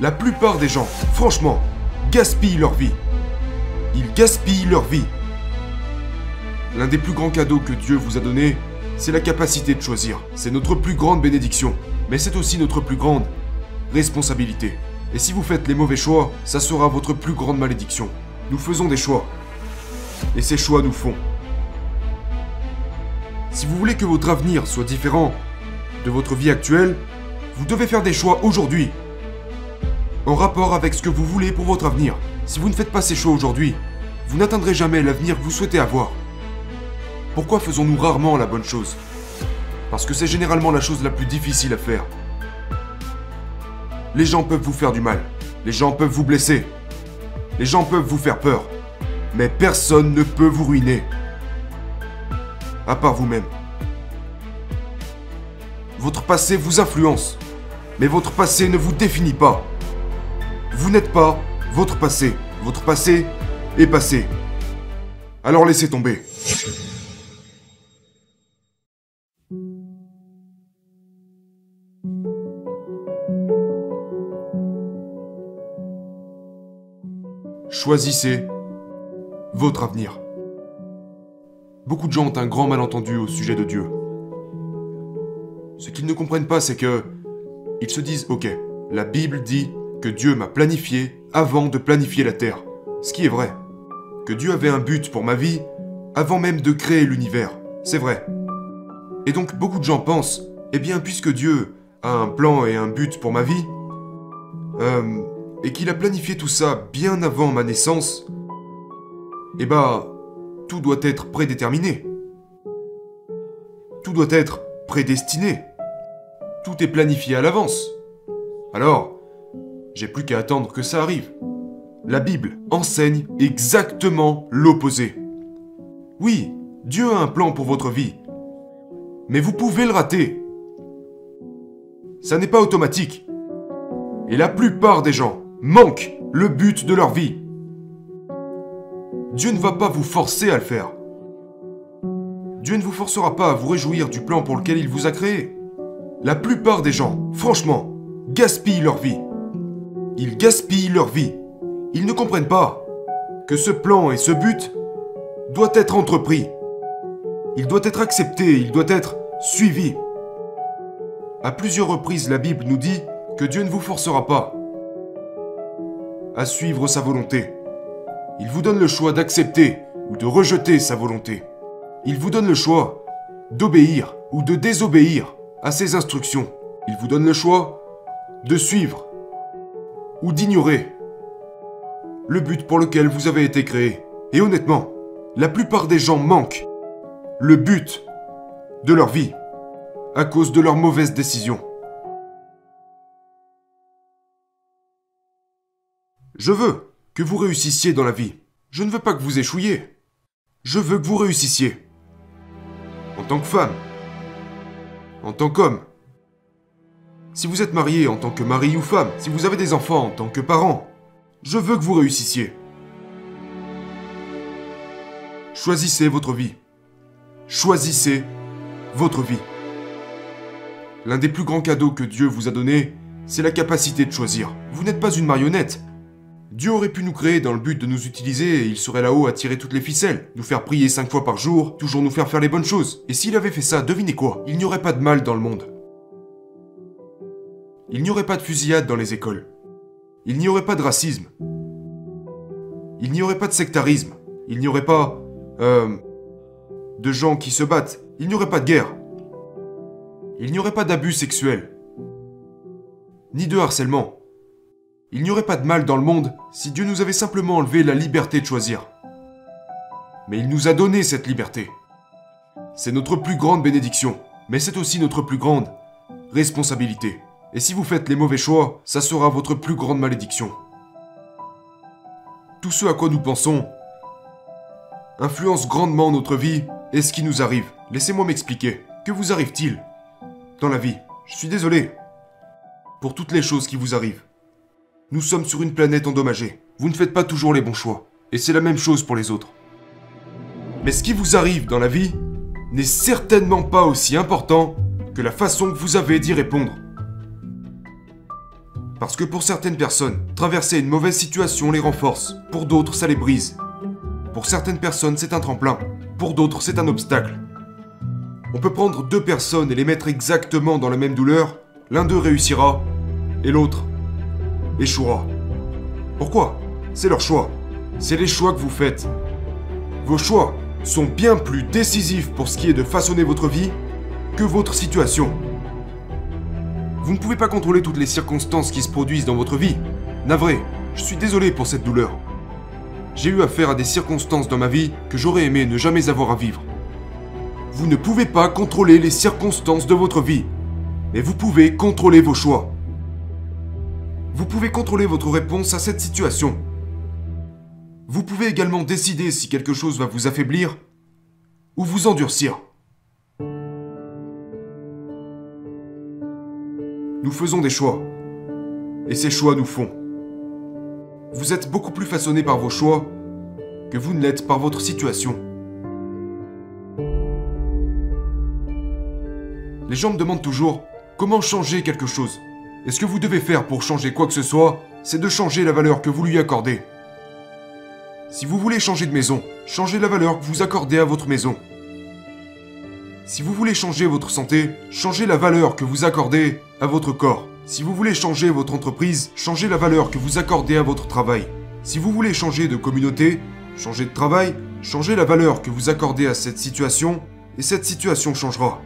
La plupart des gens, franchement, gaspillent leur vie. Ils gaspillent leur vie. L'un des plus grands cadeaux que Dieu vous a donné, c'est la capacité de choisir. C'est notre plus grande bénédiction, mais c'est aussi notre plus grande responsabilité. Et si vous faites les mauvais choix, ça sera votre plus grande malédiction. Nous faisons des choix. Et ces choix nous font. Si vous voulez que votre avenir soit différent de votre vie actuelle, vous devez faire des choix aujourd'hui. En rapport avec ce que vous voulez pour votre avenir. Si vous ne faites pas ces choix aujourd'hui, vous n'atteindrez jamais l'avenir que vous souhaitez avoir. Pourquoi faisons-nous rarement la bonne chose? Parce que c'est généralement la chose la plus difficile à faire. Les gens peuvent vous faire du mal. Les gens peuvent vous blesser. Les gens peuvent vous faire peur. Mais personne ne peut vous ruiner. À part vous-même. Votre passé vous influence. Mais votre passé ne vous définit pas. Vous n'êtes pas votre passé. Votre passé est passé. Alors laissez tomber. Choisissez votre avenir. Beaucoup de gens ont un grand malentendu au sujet de Dieu. Ce qu'ils ne comprennent pas, c'est que ils se disent OK, la Bible dit que Dieu m'a planifié avant de planifier la terre. Ce qui est vrai. Que Dieu avait un but pour ma vie avant même de créer l'univers. C'est vrai. Et donc beaucoup de gens pensent, eh bien puisque Dieu a un plan et un but pour ma vie, euh, et qu'il a planifié tout ça bien avant ma naissance, eh bah, tout doit être prédéterminé. Tout doit être prédestiné. Tout est planifié à l'avance. Alors, j'ai plus qu'à attendre que ça arrive. La Bible enseigne exactement l'opposé. Oui, Dieu a un plan pour votre vie. Mais vous pouvez le rater. Ça n'est pas automatique. Et la plupart des gens manquent le but de leur vie. Dieu ne va pas vous forcer à le faire. Dieu ne vous forcera pas à vous réjouir du plan pour lequel il vous a créé. La plupart des gens, franchement, gaspillent leur vie. Ils gaspillent leur vie. Ils ne comprennent pas que ce plan et ce but doit être entrepris. Il doit être accepté, il doit être suivi. À plusieurs reprises, la Bible nous dit que Dieu ne vous forcera pas à suivre sa volonté. Il vous donne le choix d'accepter ou de rejeter sa volonté. Il vous donne le choix d'obéir ou de désobéir à ses instructions. Il vous donne le choix de suivre ou d'ignorer le but pour lequel vous avez été créé. Et honnêtement, la plupart des gens manquent le but de leur vie à cause de leurs mauvaises décisions. Je veux que vous réussissiez dans la vie. Je ne veux pas que vous échouiez. Je veux que vous réussissiez. En tant que femme. En tant qu'homme. Si vous êtes marié en tant que mari ou femme, si vous avez des enfants en tant que parent, je veux que vous réussissiez. Choisissez votre vie. Choisissez votre vie. L'un des plus grands cadeaux que Dieu vous a donné, c'est la capacité de choisir. Vous n'êtes pas une marionnette. Dieu aurait pu nous créer dans le but de nous utiliser et il serait là-haut à tirer toutes les ficelles, nous faire prier cinq fois par jour, toujours nous faire faire les bonnes choses. Et s'il avait fait ça, devinez quoi? Il n'y aurait pas de mal dans le monde. Il n'y aurait pas de fusillade dans les écoles. Il n'y aurait pas de racisme. Il n'y aurait pas de sectarisme. Il n'y aurait pas... Euh, de gens qui se battent. Il n'y aurait pas de guerre. Il n'y aurait pas d'abus sexuels. Ni de harcèlement. Il n'y aurait pas de mal dans le monde si Dieu nous avait simplement enlevé la liberté de choisir. Mais il nous a donné cette liberté. C'est notre plus grande bénédiction, mais c'est aussi notre plus grande responsabilité. Et si vous faites les mauvais choix, ça sera votre plus grande malédiction. Tout ce à quoi nous pensons influence grandement notre vie et ce qui nous arrive. Laissez-moi m'expliquer. Que vous arrive-t-il dans la vie? Je suis désolé pour toutes les choses qui vous arrivent. Nous sommes sur une planète endommagée. Vous ne faites pas toujours les bons choix. Et c'est la même chose pour les autres. Mais ce qui vous arrive dans la vie n'est certainement pas aussi important que la façon que vous avez d'y répondre. Parce que pour certaines personnes, traverser une mauvaise situation les renforce, pour d'autres ça les brise. Pour certaines personnes c'est un tremplin, pour d'autres c'est un obstacle. On peut prendre deux personnes et les mettre exactement dans la même douleur, l'un d'eux réussira, et l'autre échouera. Pourquoi? C'est leur choix. C'est les choix que vous faites. Vos choix sont bien plus décisifs pour ce qui est de façonner votre vie que votre situation. Vous ne pouvez pas contrôler toutes les circonstances qui se produisent dans votre vie. Navré, je suis désolé pour cette douleur. J'ai eu affaire à des circonstances dans ma vie que j'aurais aimé ne jamais avoir à vivre. Vous ne pouvez pas contrôler les circonstances de votre vie, mais vous pouvez contrôler vos choix. Vous pouvez contrôler votre réponse à cette situation. Vous pouvez également décider si quelque chose va vous affaiblir ou vous endurcir. Nous faisons des choix. Et ces choix nous font. Vous êtes beaucoup plus façonné par vos choix que vous ne l'êtes par votre situation. Les gens me demandent toujours comment changer quelque chose? Et ce que vous devez faire pour changer quoi que ce soit, c'est de changer la valeur que vous lui accordez. Si vous voulez changer de maison, changez la valeur que vous accordez à votre maison. Si vous voulez changer votre santé, changez la valeur que vous accordez à votre corps. Si vous voulez changer votre entreprise, changez la valeur que vous accordez à votre travail. Si vous voulez changer de communauté, changer de travail, changez la valeur que vous accordez à cette situation, et cette situation changera.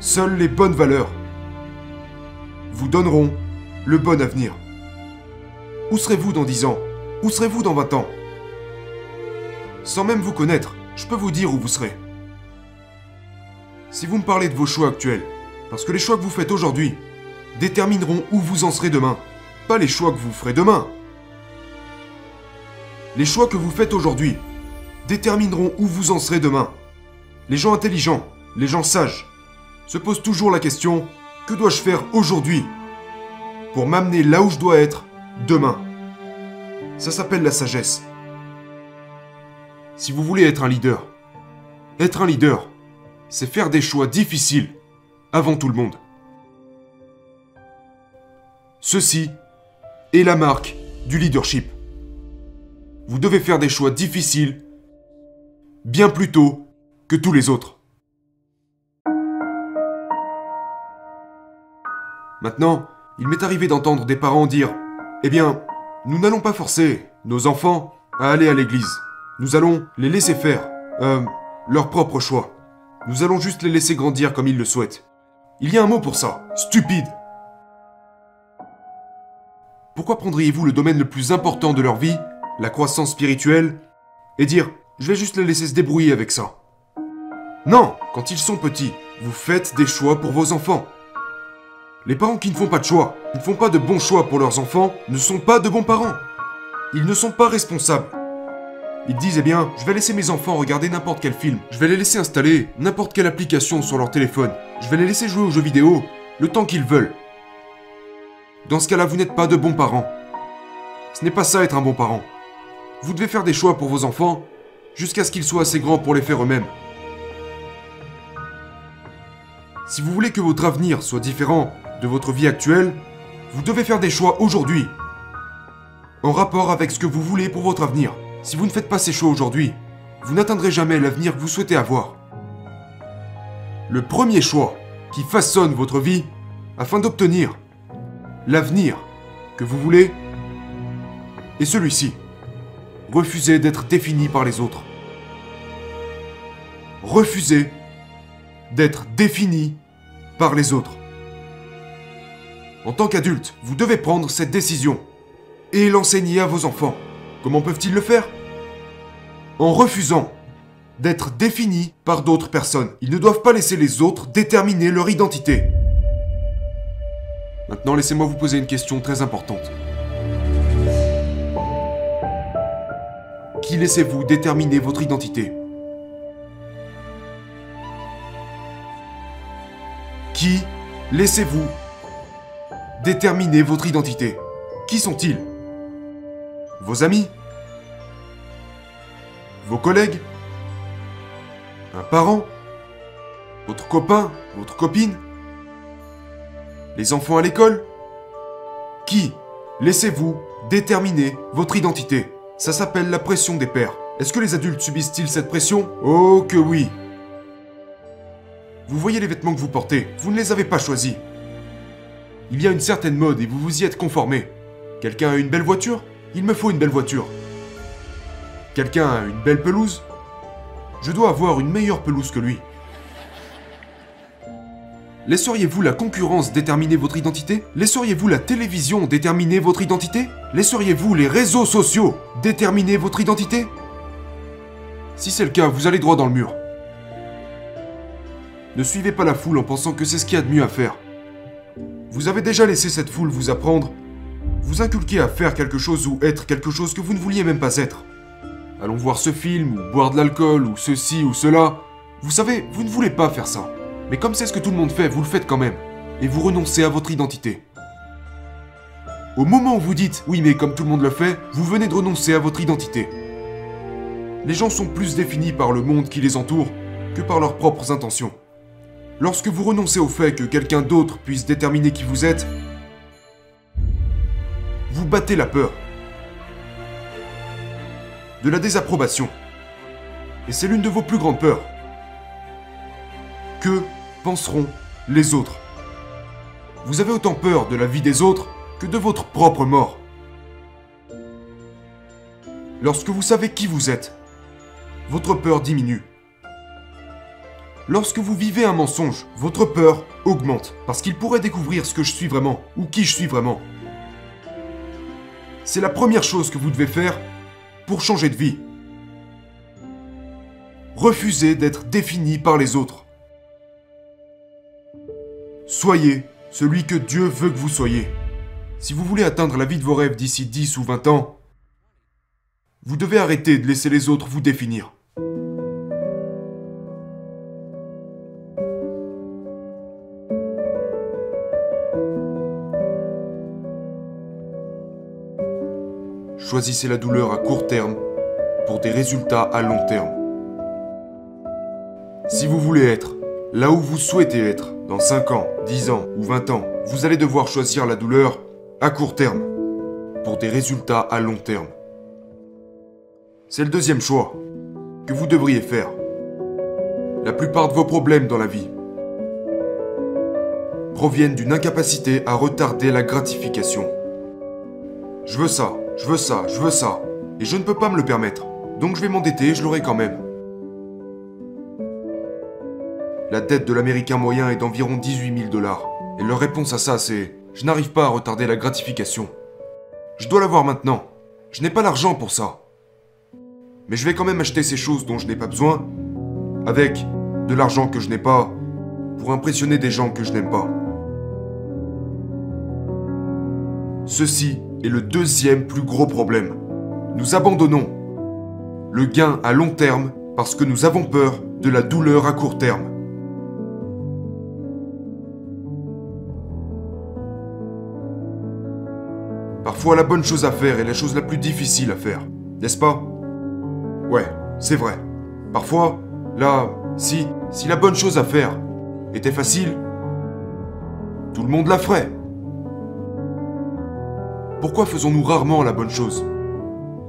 Seules les bonnes valeurs vous donneront le bon avenir. Où serez-vous dans 10 ans? Où serez-vous dans 20 ans? Sans même vous connaître, je peux vous dire où vous serez. Si vous me parlez de vos choix actuels, parce que les choix que vous faites aujourd'hui détermineront où vous en serez demain, pas les choix que vous ferez demain. Les choix que vous faites aujourd'hui détermineront où vous en serez demain. Les gens intelligents, les gens sages, se posent toujours la question que dois-je faire aujourd'hui pour m'amener là où je dois être demain? Ça s'appelle la sagesse. Si vous voulez être un leader, être un leader, c'est faire des choix difficiles avant tout le monde. Ceci est la marque du leadership. Vous devez faire des choix difficiles bien plus tôt que tous les autres. Maintenant, il m'est arrivé d'entendre des parents dire Eh bien, nous n'allons pas forcer nos enfants à aller à l'église. Nous allons les laisser faire, euh, leur propre choix. Nous allons juste les laisser grandir comme ils le souhaitent. Il y a un mot pour ça, stupide. Pourquoi prendriez-vous le domaine le plus important de leur vie, la croissance spirituelle, et dire je vais juste les laisser se débrouiller avec ça Non, quand ils sont petits, vous faites des choix pour vos enfants. Les parents qui ne font pas de choix, qui ne font pas de bons choix pour leurs enfants, ne sont pas de bons parents. Ils ne sont pas responsables. Ils disent, eh bien, je vais laisser mes enfants regarder n'importe quel film, je vais les laisser installer n'importe quelle application sur leur téléphone, je vais les laisser jouer aux jeux vidéo le temps qu'ils veulent. Dans ce cas-là, vous n'êtes pas de bons parents. Ce n'est pas ça être un bon parent. Vous devez faire des choix pour vos enfants jusqu'à ce qu'ils soient assez grands pour les faire eux-mêmes. Si vous voulez que votre avenir soit différent de votre vie actuelle, vous devez faire des choix aujourd'hui, en rapport avec ce que vous voulez pour votre avenir. Si vous ne faites pas ces choix aujourd'hui, vous n'atteindrez jamais l'avenir que vous souhaitez avoir. Le premier choix qui façonne votre vie afin d'obtenir l'avenir que vous voulez est celui-ci. Refusez d'être défini par les autres. Refusez d'être défini par les autres. En tant qu'adulte, vous devez prendre cette décision et l'enseigner à vos enfants. Comment peuvent-ils le faire? En refusant d'être définis par d'autres personnes. Ils ne doivent pas laisser les autres déterminer leur identité. Maintenant, laissez-moi vous poser une question très importante. Qui laissez-vous déterminer votre identité? Qui laissez-vous déterminer votre identité? Qui sont-ils? Vos amis? Vos collègues Un parent Votre copain Votre copine Les enfants à l'école Qui Laissez-vous déterminer votre identité? Ça s'appelle la pression des pères. Est-ce que les adultes subissent-ils cette pression? Oh que oui Vous voyez les vêtements que vous portez, vous ne les avez pas choisis. Il y a une certaine mode et vous vous y êtes conformé. Quelqu'un a une belle voiture? Il me faut une belle voiture. Quelqu'un a une belle pelouse? Je dois avoir une meilleure pelouse que lui. Laisseriez-vous la concurrence déterminer votre identité? Laisseriez-vous la télévision déterminer votre identité? Laisseriez-vous les réseaux sociaux déterminer votre identité? Si c'est le cas, vous allez droit dans le mur. Ne suivez pas la foule en pensant que c'est ce qu'il y a de mieux à faire. Vous avez déjà laissé cette foule vous apprendre, vous inculquer à faire quelque chose ou être quelque chose que vous ne vouliez même pas être. Allons voir ce film, ou boire de l'alcool, ou ceci ou cela. Vous savez, vous ne voulez pas faire ça. Mais comme c'est ce que tout le monde fait, vous le faites quand même. Et vous renoncez à votre identité. Au moment où vous dites oui mais comme tout le monde le fait, vous venez de renoncer à votre identité. Les gens sont plus définis par le monde qui les entoure que par leurs propres intentions. Lorsque vous renoncez au fait que quelqu'un d'autre puisse déterminer qui vous êtes, vous battez la peur. De la désapprobation. Et c'est l'une de vos plus grandes peurs. Que penseront les autres? Vous avez autant peur de la vie des autres que de votre propre mort. Lorsque vous savez qui vous êtes, votre peur diminue. Lorsque vous vivez un mensonge, votre peur augmente parce qu'il pourrait découvrir ce que je suis vraiment ou qui je suis vraiment. C'est la première chose que vous devez faire pour changer de vie. Refusez d'être défini par les autres. Soyez celui que Dieu veut que vous soyez. Si vous voulez atteindre la vie de vos rêves d'ici 10 ou 20 ans, vous devez arrêter de laisser les autres vous définir. Choisissez la douleur à court terme pour des résultats à long terme. Si vous voulez être là où vous souhaitez être dans 5 ans, 10 ans ou 20 ans, vous allez devoir choisir la douleur à court terme pour des résultats à long terme. C'est le deuxième choix que vous devriez faire. La plupart de vos problèmes dans la vie proviennent d'une incapacité à retarder la gratification. Je veux ça, je veux ça, je veux ça, et je ne peux pas me le permettre. Donc je vais m'endetter et je l'aurai quand même. La dette de l'Américain moyen est d'environ 18 000 dollars. Et leur réponse à ça, c'est Je n'arrive pas à retarder la gratification. Je dois l'avoir maintenant. Je n'ai pas l'argent pour ça. Mais je vais quand même acheter ces choses dont je n'ai pas besoin, avec de l'argent que je n'ai pas, pour impressionner des gens que je n'aime pas. Ceci est le deuxième plus gros problème. Nous abandonnons le gain à long terme parce que nous avons peur de la douleur à court terme. Parfois la bonne chose à faire est la chose la plus difficile à faire, n'est-ce pas? Ouais, c'est vrai. Parfois, là, si la bonne chose à faire était facile, tout le monde la ferait. Pourquoi faisons-nous rarement la bonne chose?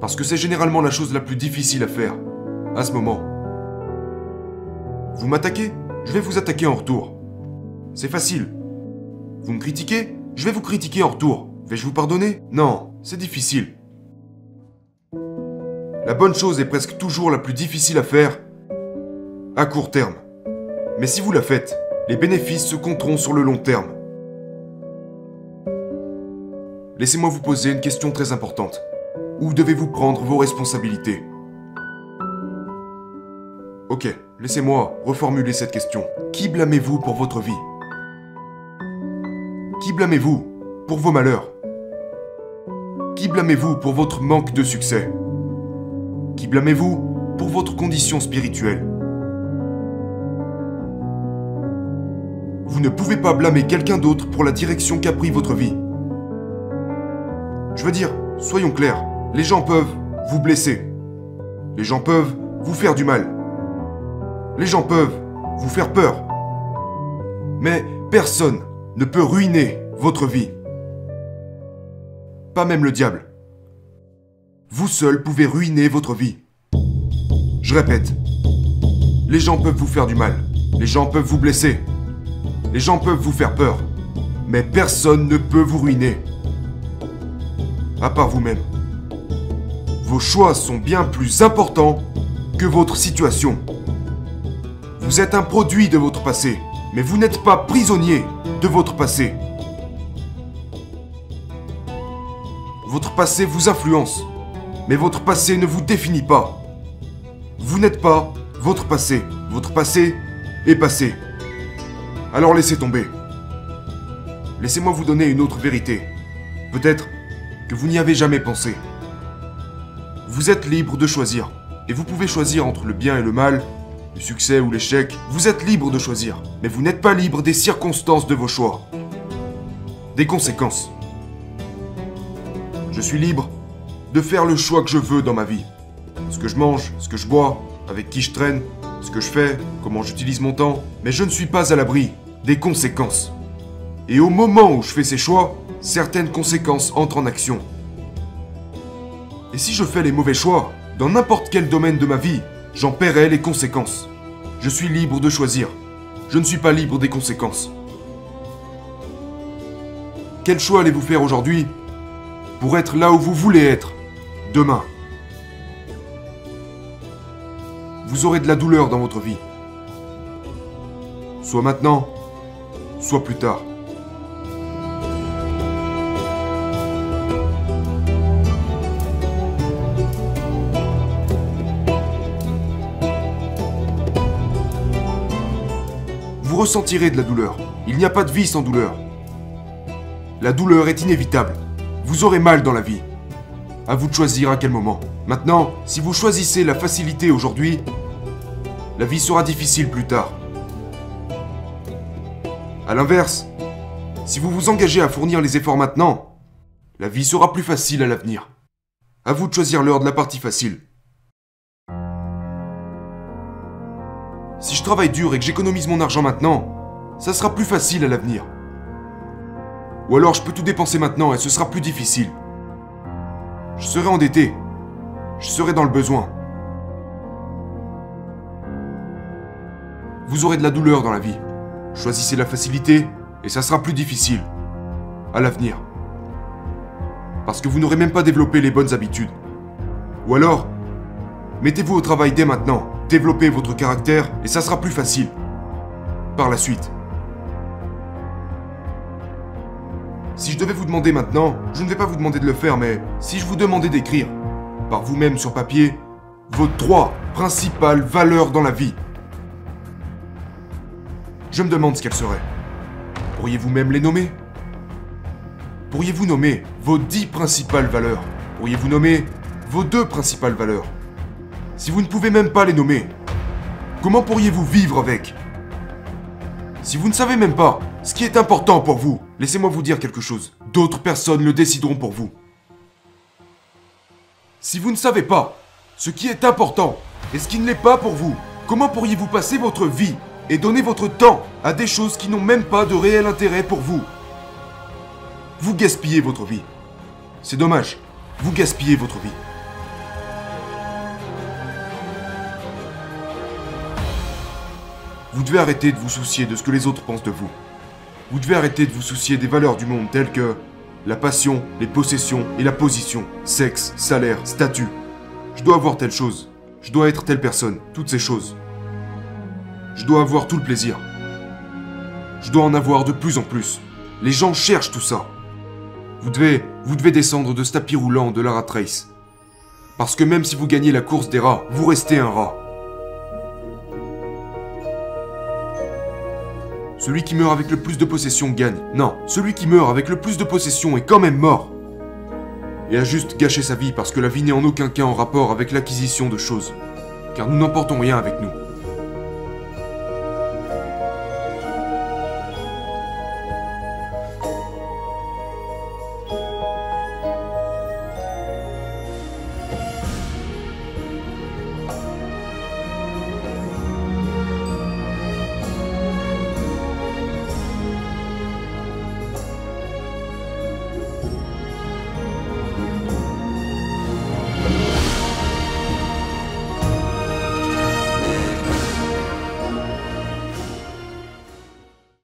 Parce que c'est généralement la chose la plus difficile à faire, à ce moment. Vous m'attaquez? Je vais vous attaquer en retour. C'est facile. Vous me critiquez? Je vais vous critiquer en retour. Vais-je vous pardonner? Non, c'est difficile. La bonne chose est presque toujours la plus difficile à faire à court terme. Mais si vous la faites, les bénéfices se compteront sur le long terme. Laissez-moi vous poser une question très importante. Où devez-vous prendre vos responsabilités? Ok, laissez-moi reformuler cette question. Qui blâmez-vous pour votre vie? Qui blâmez-vous pour vos malheurs? Qui blâmez-vous pour votre manque de succès? Qui blâmez-vous pour votre condition spirituelle? Vous ne pouvez pas blâmer quelqu'un d'autre pour la direction qu'a pris votre vie. Je veux dire, soyons clairs, les gens peuvent vous blesser. Les gens peuvent vous faire du mal. Les gens peuvent vous faire peur. Mais personne ne peut ruiner votre vie. Pas même le diable. Vous seul pouvez ruiner votre vie. Je répète, les gens peuvent vous faire du mal, les gens peuvent vous blesser, les gens peuvent vous faire peur, mais personne ne peut vous ruiner. À part vous-même. Vos choix sont bien plus importants que votre situation. Vous êtes un produit de votre passé, mais vous n'êtes pas prisonnier de votre passé. Votre passé vous influence, mais votre passé ne vous définit pas. Vous n'êtes pas votre passé. Votre passé est passé. Alors laissez tomber. Laissez-moi vous donner une autre vérité. Peut-être que vous n'y avez jamais pensé. Vous êtes libre de choisir. Et vous pouvez choisir entre le bien et le mal, le succès ou l'échec. Vous êtes libre de choisir. Mais vous n'êtes pas libre des circonstances de vos choix. Des conséquences. Je suis libre de faire le choix que je veux dans ma vie. Ce que je mange, ce que je bois, avec qui je traîne, ce que je fais, comment j'utilise mon temps. Mais je ne suis pas à l'abri des conséquences. Et au moment où je fais ces choix, certaines conséquences entrent en action. Et si je fais les mauvais choix, dans n'importe quel domaine de ma vie, j'en paierai les conséquences. Je suis libre de choisir. Je ne suis pas libre des conséquences. Quel choix allez-vous faire aujourd'hui pour être là où vous voulez être demain? Vous aurez de la douleur dans votre vie. Soit maintenant, soit plus tard. Ressentirez de la douleur. Il n'y a pas de vie sans douleur. La douleur est inévitable. Vous aurez mal dans la vie. À vous de choisir à quel moment. Maintenant, si vous choisissez la facilité aujourd'hui, la vie sera difficile plus tard. A l'inverse, si vous vous engagez à fournir les efforts maintenant, la vie sera plus facile à l'avenir. À vous de choisir l'heure de la partie facile. Si je travaille dur et que j'économise mon argent maintenant, ça sera plus facile à l'avenir. Ou alors je peux tout dépenser maintenant et ce sera plus difficile. Je serai endetté. Je serai dans le besoin. Vous aurez de la douleur dans la vie. Choisissez la facilité et ça sera plus difficile. À l'avenir. Parce que vous n'aurez même pas développé les bonnes habitudes. Ou alors, mettez-vous au travail dès maintenant. Développez votre caractère et ça sera plus facile. Par la suite. Si je devais vous demander maintenant, je ne vais pas vous demander de le faire, mais si je vous demandais d'écrire, par vous-même sur papier, vos trois principales valeurs dans la vie, je me demande ce qu'elles seraient. Pourriez-vous même les nommer? Pourriez-vous nommer vos dix principales valeurs? Pourriez-vous nommer vos deux principales valeurs? Si vous ne pouvez même pas les nommer, comment pourriez-vous vivre avec? Si vous ne savez même pas ce qui est important pour vous, laissez-moi vous dire quelque chose. D'autres personnes le décideront pour vous. Si vous ne savez pas ce qui est important et ce qui ne l'est pas pour vous, comment pourriez-vous passer votre vie et donner votre temps à des choses qui n'ont même pas de réel intérêt pour vous? Vous gaspillez votre vie. C'est dommage. Vous gaspillez votre vie. Vous devez arrêter de vous soucier de ce que les autres pensent de vous. Vous devez arrêter de vous soucier des valeurs du monde telles que la passion, les possessions et la position, sexe, salaire, statut. Je dois avoir telle chose. Je dois être telle personne. Toutes ces choses. Je dois avoir tout le plaisir. Je dois en avoir de plus en plus. Les gens cherchent tout ça. Vous devez, descendre de ce tapis roulant de la rat race. Parce que même si vous gagnez la course des rats, vous restez un rat. Celui qui meurt avec le plus de possessions gagne. Non, celui qui meurt avec le plus de possessions est quand même mort. Et a juste gâché sa vie parce que la vie n'est en aucun cas en rapport avec l'acquisition de choses. Car nous n'emportons rien avec nous.